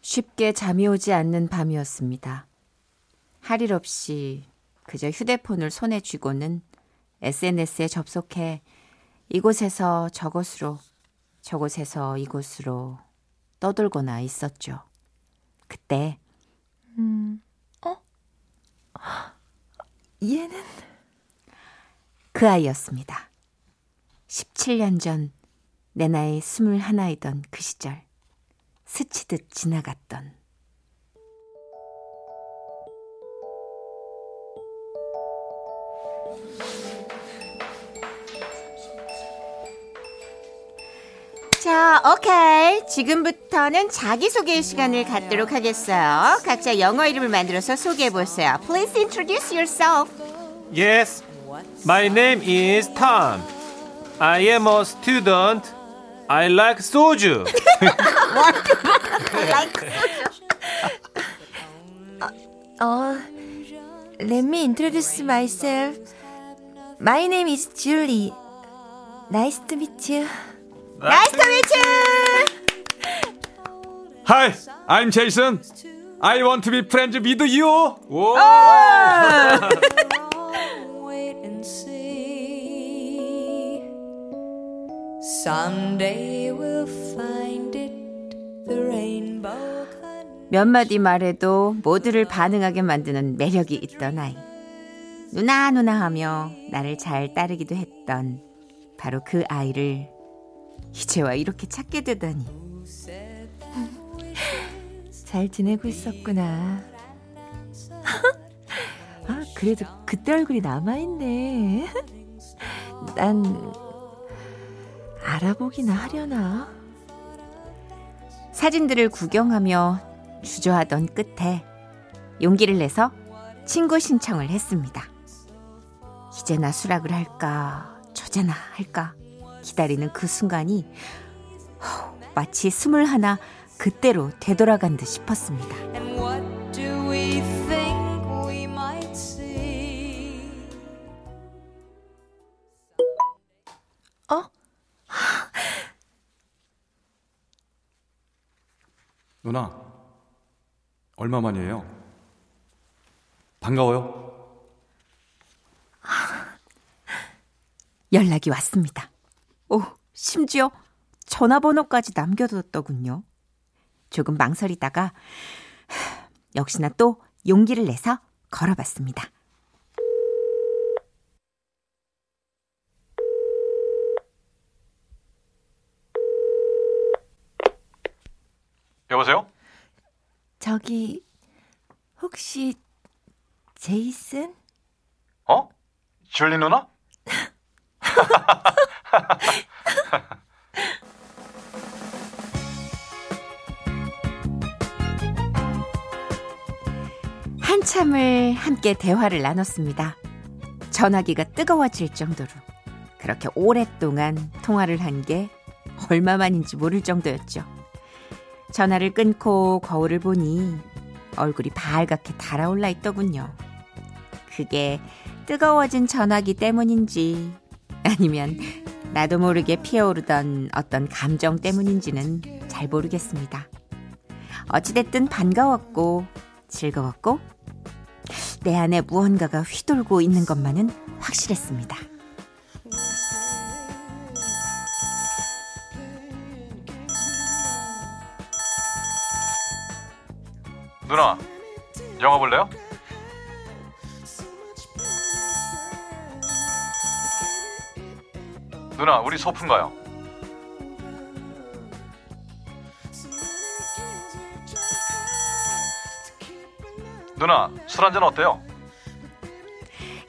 쉽게 잠이 오지 않는 밤이었습니다. 할 일 없이 그저 휴대폰을 손에 쥐고는 SNS에 접속해 이곳에서 저곳으로 저곳에서 이곳으로 떠돌거나 있었죠. 그때 음, 어? 얘는 그 아이였습니다. 17년 전 내 나이 21이던 그 시절 스치듯 지나갔던 자, 오케이. 지금부터는 자기소개 시간을 갖도록 하겠어요. 각자 영어 이름을 만들어서 소개해보세요. Please introduce yourself. Yes, my name is Tom. I am a student. I like soju. 어, let me introduce myself. My name is Julie. Nice to meet you. Nice to meet you. Hi, I'm Jason. I want to be friends with you. 오. Someday we'll find it the rainbow. 몇 마디 말해도 모두를 반응하게 만드는 매력이 있던 아이. 누나 누나 하며 나를 잘 따르기도 했던 바로 그 아이를 이제와 이렇게 찾게 되다니. 잘 지내고 있었구나. 아, 그래도 그때 얼굴이 남아있네. 난 알아보기나 하려나. 사진들을 구경하며 주저하던 끝에 용기를 내서 친구 신청을 했습니다. 이제나 수락을 할까, 저제나 할까 기다리는 그 순간이 마치 스물하나 그때로 되돌아간 듯 싶었습니다. 어? 누나, 얼마 만이에요? 반가워요. 연락이 왔습니다. 오, 심지어 전화번호까지 남겨뒀더군요. 조금 망설이다가 역시나 또 용기를 내서 걸어봤습니다. 여보세요? 저기 혹시 제이슨? 어? 줄리 누나? 한참을 함께 대화를 나눴습니다. 전화기가 뜨거워질 정도로 그렇게 오랫동안 통화를 한 게 얼마만인지 모를 정도였죠. 전화를 끊고 거울을 보니 얼굴이 발갛게 달아올라 있더군요. 그게 뜨거워진 전화기 때문인지 아니면 나도 모르게 피어오르던 어떤 감정 때문인지는 잘 모르겠습니다. 어찌됐든 반가웠고 즐거웠고 내 안에 무언가가 휘돌고 있는 것만은 확실했습니다. 누나, 영화 볼래요? 누나, 우리 소풍 가요. 누나, 술 한잔 어때요?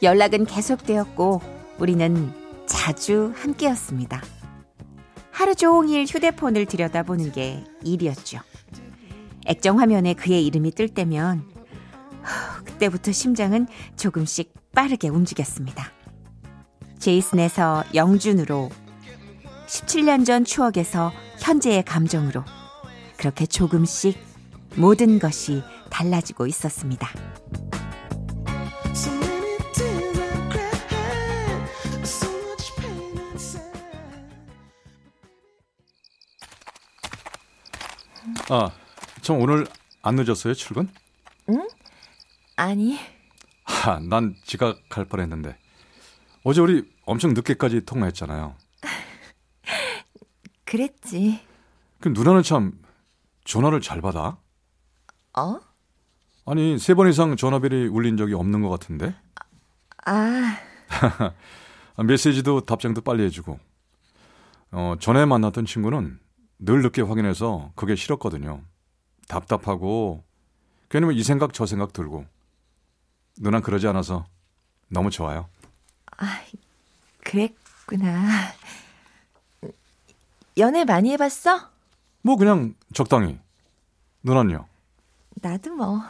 연락은 계속되었고 우리는 자주 함께였습니다. 하루 종일 휴대폰을 들여다보는 게 일이었죠. 액정 화면에 그의 이름이 뜰 때면 그때부터 심장은 조금씩 빠르게 움직였습니다. 제이슨에서 영준으로 17년 전 추억에서 현재의 감정으로 그렇게 조금씩 모든 것이 달라지고 있었습니다. 아, 참 오늘 안 늦었어요, 출근? 응? 아니. 하, 난 지각할 뻔했는데. 어제 우리 엄청 늦게까지 통화했잖아요. 그랬지. 그 누나는 참 전화를 잘 받아? 어? 아니, 세 번 이상 전화벨이 울린 적이 없는 것 같은데? 아. 메시지도 답장도 빨리 해주고. 어, 전에 만났던 친구는 늘 늦게 확인해서 그게 싫었거든요. 답답하고 괜히 뭐이 생각 저 생각 들고 누난 그러지 않아서 너무 좋아요. 아, 그랬구나. 연애 많이 해봤어? 뭐 그냥 적당히. 누난요? 나도 뭐.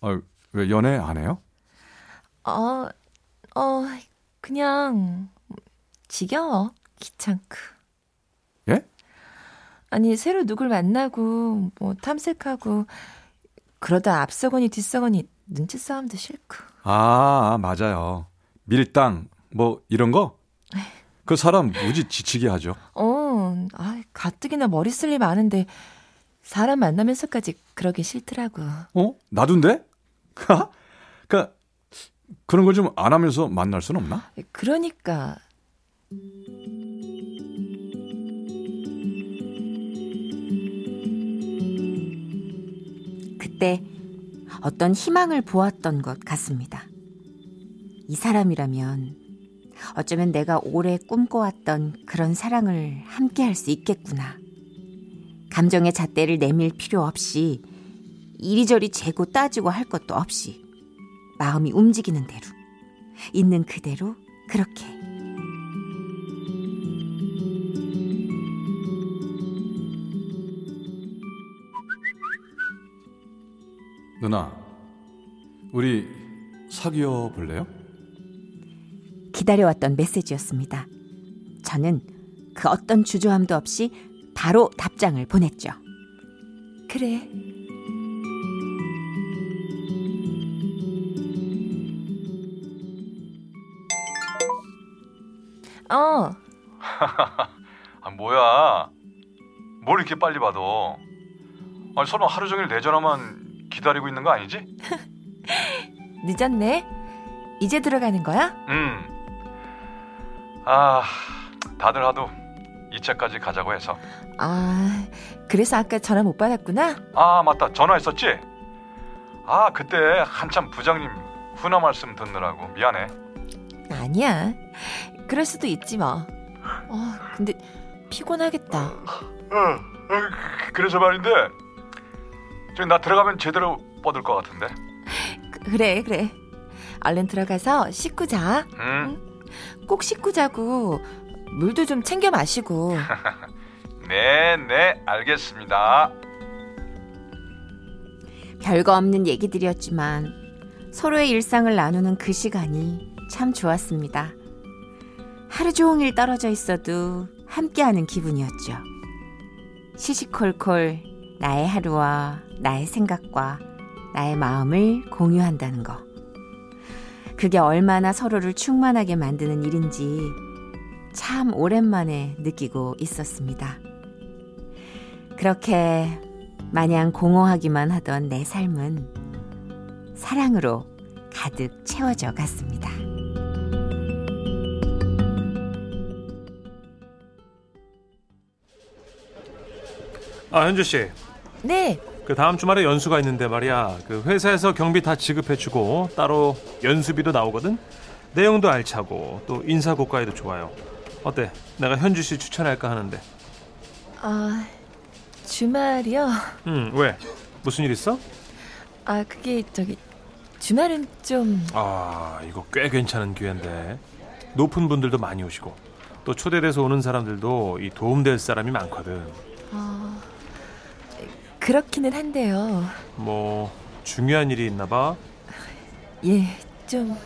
아, 왜 연애 안 해요? 어, 어, 그냥 지겨워. 귀찮고. 예? 아니, 새로 누굴 만나고, 뭐, 탐색하고, 그러다 앞서거니 뒤서거니 눈치 싸움도 싫고. 아, 맞아요. 밀당, 뭐, 이런 거? 그 사람 무지 지치게 하죠. 어, 아, 가뜩이나 머리 쓸 일 많은데, 사람 만나면서까지 그러기 싫더라고. 어? 나둔데? 그니까, 그런 걸 좀 안 하면서 만날 수는 없나? 그러니까. 그때 어떤 희망을 보았던 것 같습니다. 이 사람이라면 어쩌면 내가 오래 꿈꿔왔던 그런 사랑을 함께 할 수 있겠구나. 감정의 잣대를 내밀 필요 없이 이리저리 재고 따지고 할 것도 없이 마음이 움직이는 대로 있는 그대로 그렇게 누나, 우리 사귀어 볼래요? 기다려왔던 메시지였습니다. 저는 그 어떤 주저함도 없이 바로 답장을 보냈죠. 그래. 어. 아, 뭐야. 뭘 이렇게 빨리 받아. 아니, 설마 하루 종일 내 전화만 기다리고 있는 거 아니지? 늦었네. 이제 들어가는 거야? 음. 아, 다들 하도 2차까지 가자고 해서. 아, 그래서 아까 전화 못 받았구나? 아, 맞다. 전화했었지? 아, 그때 한참 부장님 훈화 말씀 듣느라고 미안해. 아니야. 그럴 수도 있지 뭐. 어, 근데 피곤하겠다. 어, 어, 그래서 말인데 저기 나 들어가면 제대로 뻗을 것 같은데. 그래, 그래. 얼른 들어가서 씻고 자. 응. 꼭 씻고 자고 물도 좀 챙겨 마시고. 네, 네, 알겠습니다. 별거 없는 얘기들이었지만 서로의 일상을 나누는 그 시간이 참 좋았습니다. 하루 종일 떨어져 있어도 함께하는 기분이었죠. 시시콜콜 나의 하루와 나의 생각과 나의 마음을 공유한다는 거. 그게 얼마나 서로를 충만하게 만드는 일인지 참 오랜만에 느끼고 있었습니다. 그렇게 마냥 공허하기만 하던 내 삶은 사랑으로 가득 채워져 갔습니다. 아 현주 씨. 네. 그 다음 주말에 연수가 있는데 말이야. 그 회사에서 경비 다 지급해주고 따로 연수비도 나오거든. 내용도 알차고 또 인사 고가에도 좋아요. 어때? 내가 현주 씨 추천할까 하는데. 아 주말이요? 응 왜? 무슨 일 있어? 아 그게 저기 주말은 좀 아, 이거 꽤 괜찮은 기회인데. 높은 분들도 많이 오시고 또 초대돼서 오는 사람들도 이 도움될 사람이 많거든. 어, 그렇기는 한데요. 뭐 중요한 일이 있나 봐. 예, 좀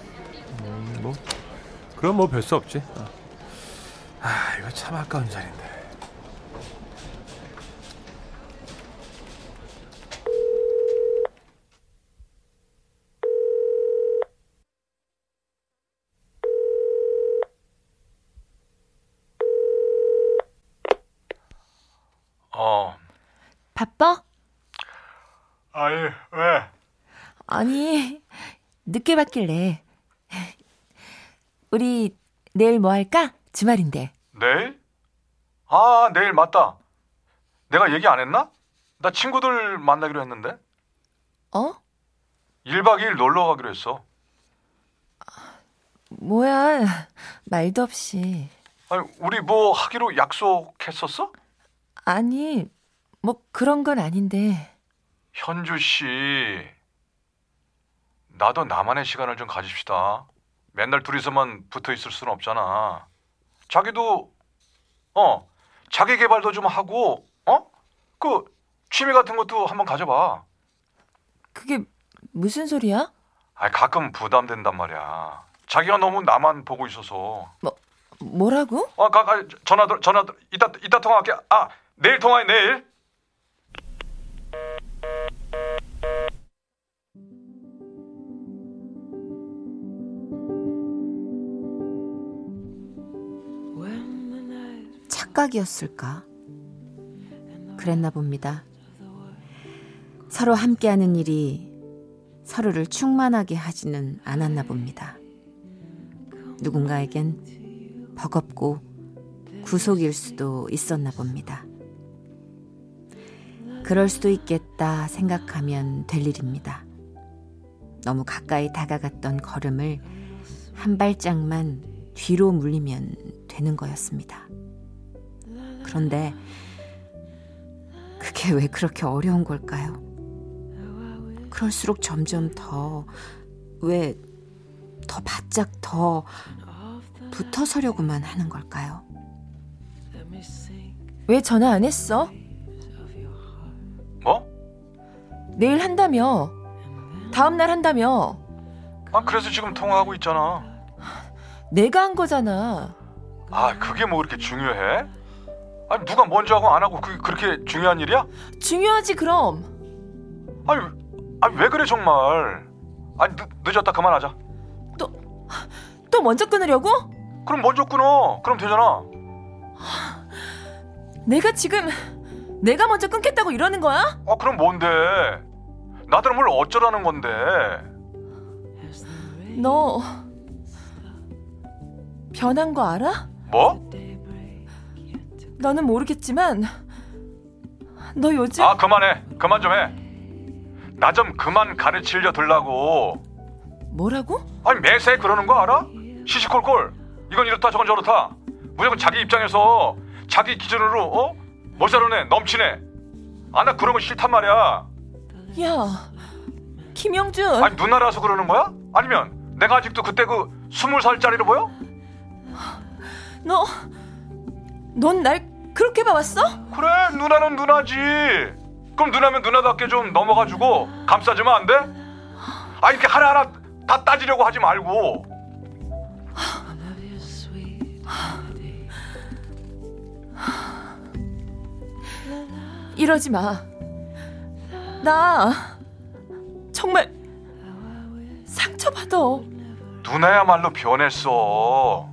음, 뭐 그럼 뭐 별 수 없지. 어. 아, 이거 참 아까운 자리인데. 어. 바빠? 아니, 왜? 아니, 늦게 받길래. 우리 내일 뭐 할까? 주말인데. 내일? 아, 내일 맞다. 내가 얘기 안 했나? 나 친구들 만나기로 했는데. 어? 1박 2일 놀러 가기로 했어. 뭐야, 말도 없이. 아니, 우리 뭐 하기로 약속했었어? 아니, 뭐 그런 건 아닌데. 현주 씨. 나도 나만의 시간을 좀 가집시다. 맨날 둘이서만 붙어 있을 수는 없잖아. 자기도 어 자기 개발도 좀 하고 어그 취미 같은 것도 한번 가져봐. 그게 무슨 소리야? 아 가끔 부담된단 말이야. 자기가 너무 나만 보고 있어서. 뭐 뭐라고? 아, 가, 가, 전화 들 전화 들 이따 이따 통화할게. 아 내일 통화해 내일. 착각이었을까? 그랬나 봅니다. 서로 함께하는 일이 서로를 충만하게 하지는 않았나 봅니다. 누군가에겐 버겁고 구속일 수도 있었나 봅니다. 그럴 수도 있겠다 생각하면 될 일입니다. 너무 가까이 다가갔던 걸음을 한 발짝만 뒤로 물리면 되는 거였습니다. 그런데 그게 왜 그렇게 어려운 걸까요? 그럴수록 점점 더, 왜, 더 바짝 더 붙어 서려고만 하는 걸까요? 왜 전화 안 했어? 뭐? 내일 한다며. 다음날 한다며. 아 그래서 지금 통화하고 있잖아. 내가 한 거잖아. 아 그게 뭐 그렇게 중요해? 아니 누가 먼저 하고 안 하고 그게 그렇게 중요한 일이야? 중요하지, 그럼. 아니, 아니 왜 그래 정말? 아니 늦, 늦었다 그만하자. 또 먼저 끊으려고? 그럼 먼저 끊어. 그럼 되잖아. 내가 지금 내가 먼저 끊겠다고 이러는 거야? 아 그럼 뭔데? 나들 뭘 어쩌라는 건데? 너 변한 거 알아? 뭐? 너는 모르겠지만 너 요즘 아 그만해. 그만 좀 해. 나 좀 그만 가르치려 들라고. 뭐라고? 아니 매사에 그러는 거 알아? 시시콜콜. 이건 이렇다 저건 저렇다. 무조건 자기 입장에서 자기 기준으로 어? 몰살하네 넘치네. 아 나 그런 거 싫단 말이야. 야 김영준 아니 누나라서 그러는 거야? 아니면 내가 아직도 그때 그 스물 살짜리로 보여? 너 넌 날 그렇게 봐왔어? 그래 누나는 누나지. 그럼 누나면 누나답게 좀 넘어가지고 감싸주면 안 돼? 아 이렇게 하나하나 다 따지려고 하지 말고. 이러지 마. 나 정말 상처받아. 누나야말로 변했어.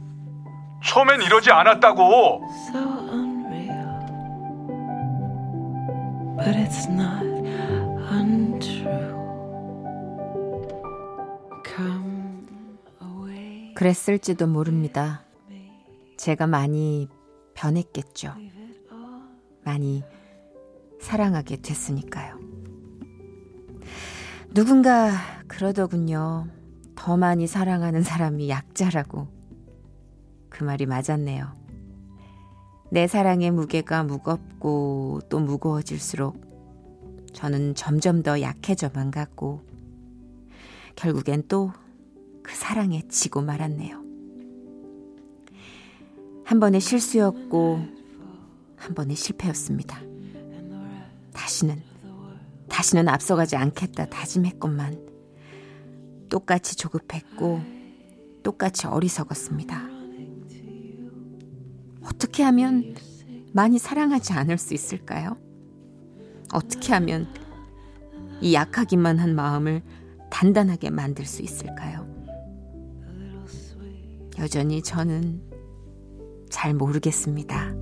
처음엔 이러지 않았다고. so unreal. But it's not untrue. Come away. 그랬을지도 모릅니다. 제가 많이 변했겠죠. 많이 사랑하게 됐으니까요. 누군가 그러더군요. 더 많이 사랑하는 사람이 약자라고. 그 말이 맞았네요. 내 사랑의 무게가 무겁고 또 무거워질수록 저는 점점 더 약해져만 갔고 결국엔 또 그 사랑에 지고 말았네요. 한 번의 실수였고 한 번의 실패였습니다. 다시는 다시는 앞서가지 않겠다 다짐했건만 똑같이 조급했고 똑같이 어리석었습니다. 어떻게 하면 많이 사랑하지 않을 수 있을까요? 어떻게 하면 이 약하기만 한 마음을 단단하게 만들 수 있을까요? 여전히 저는 잘 모르겠습니다.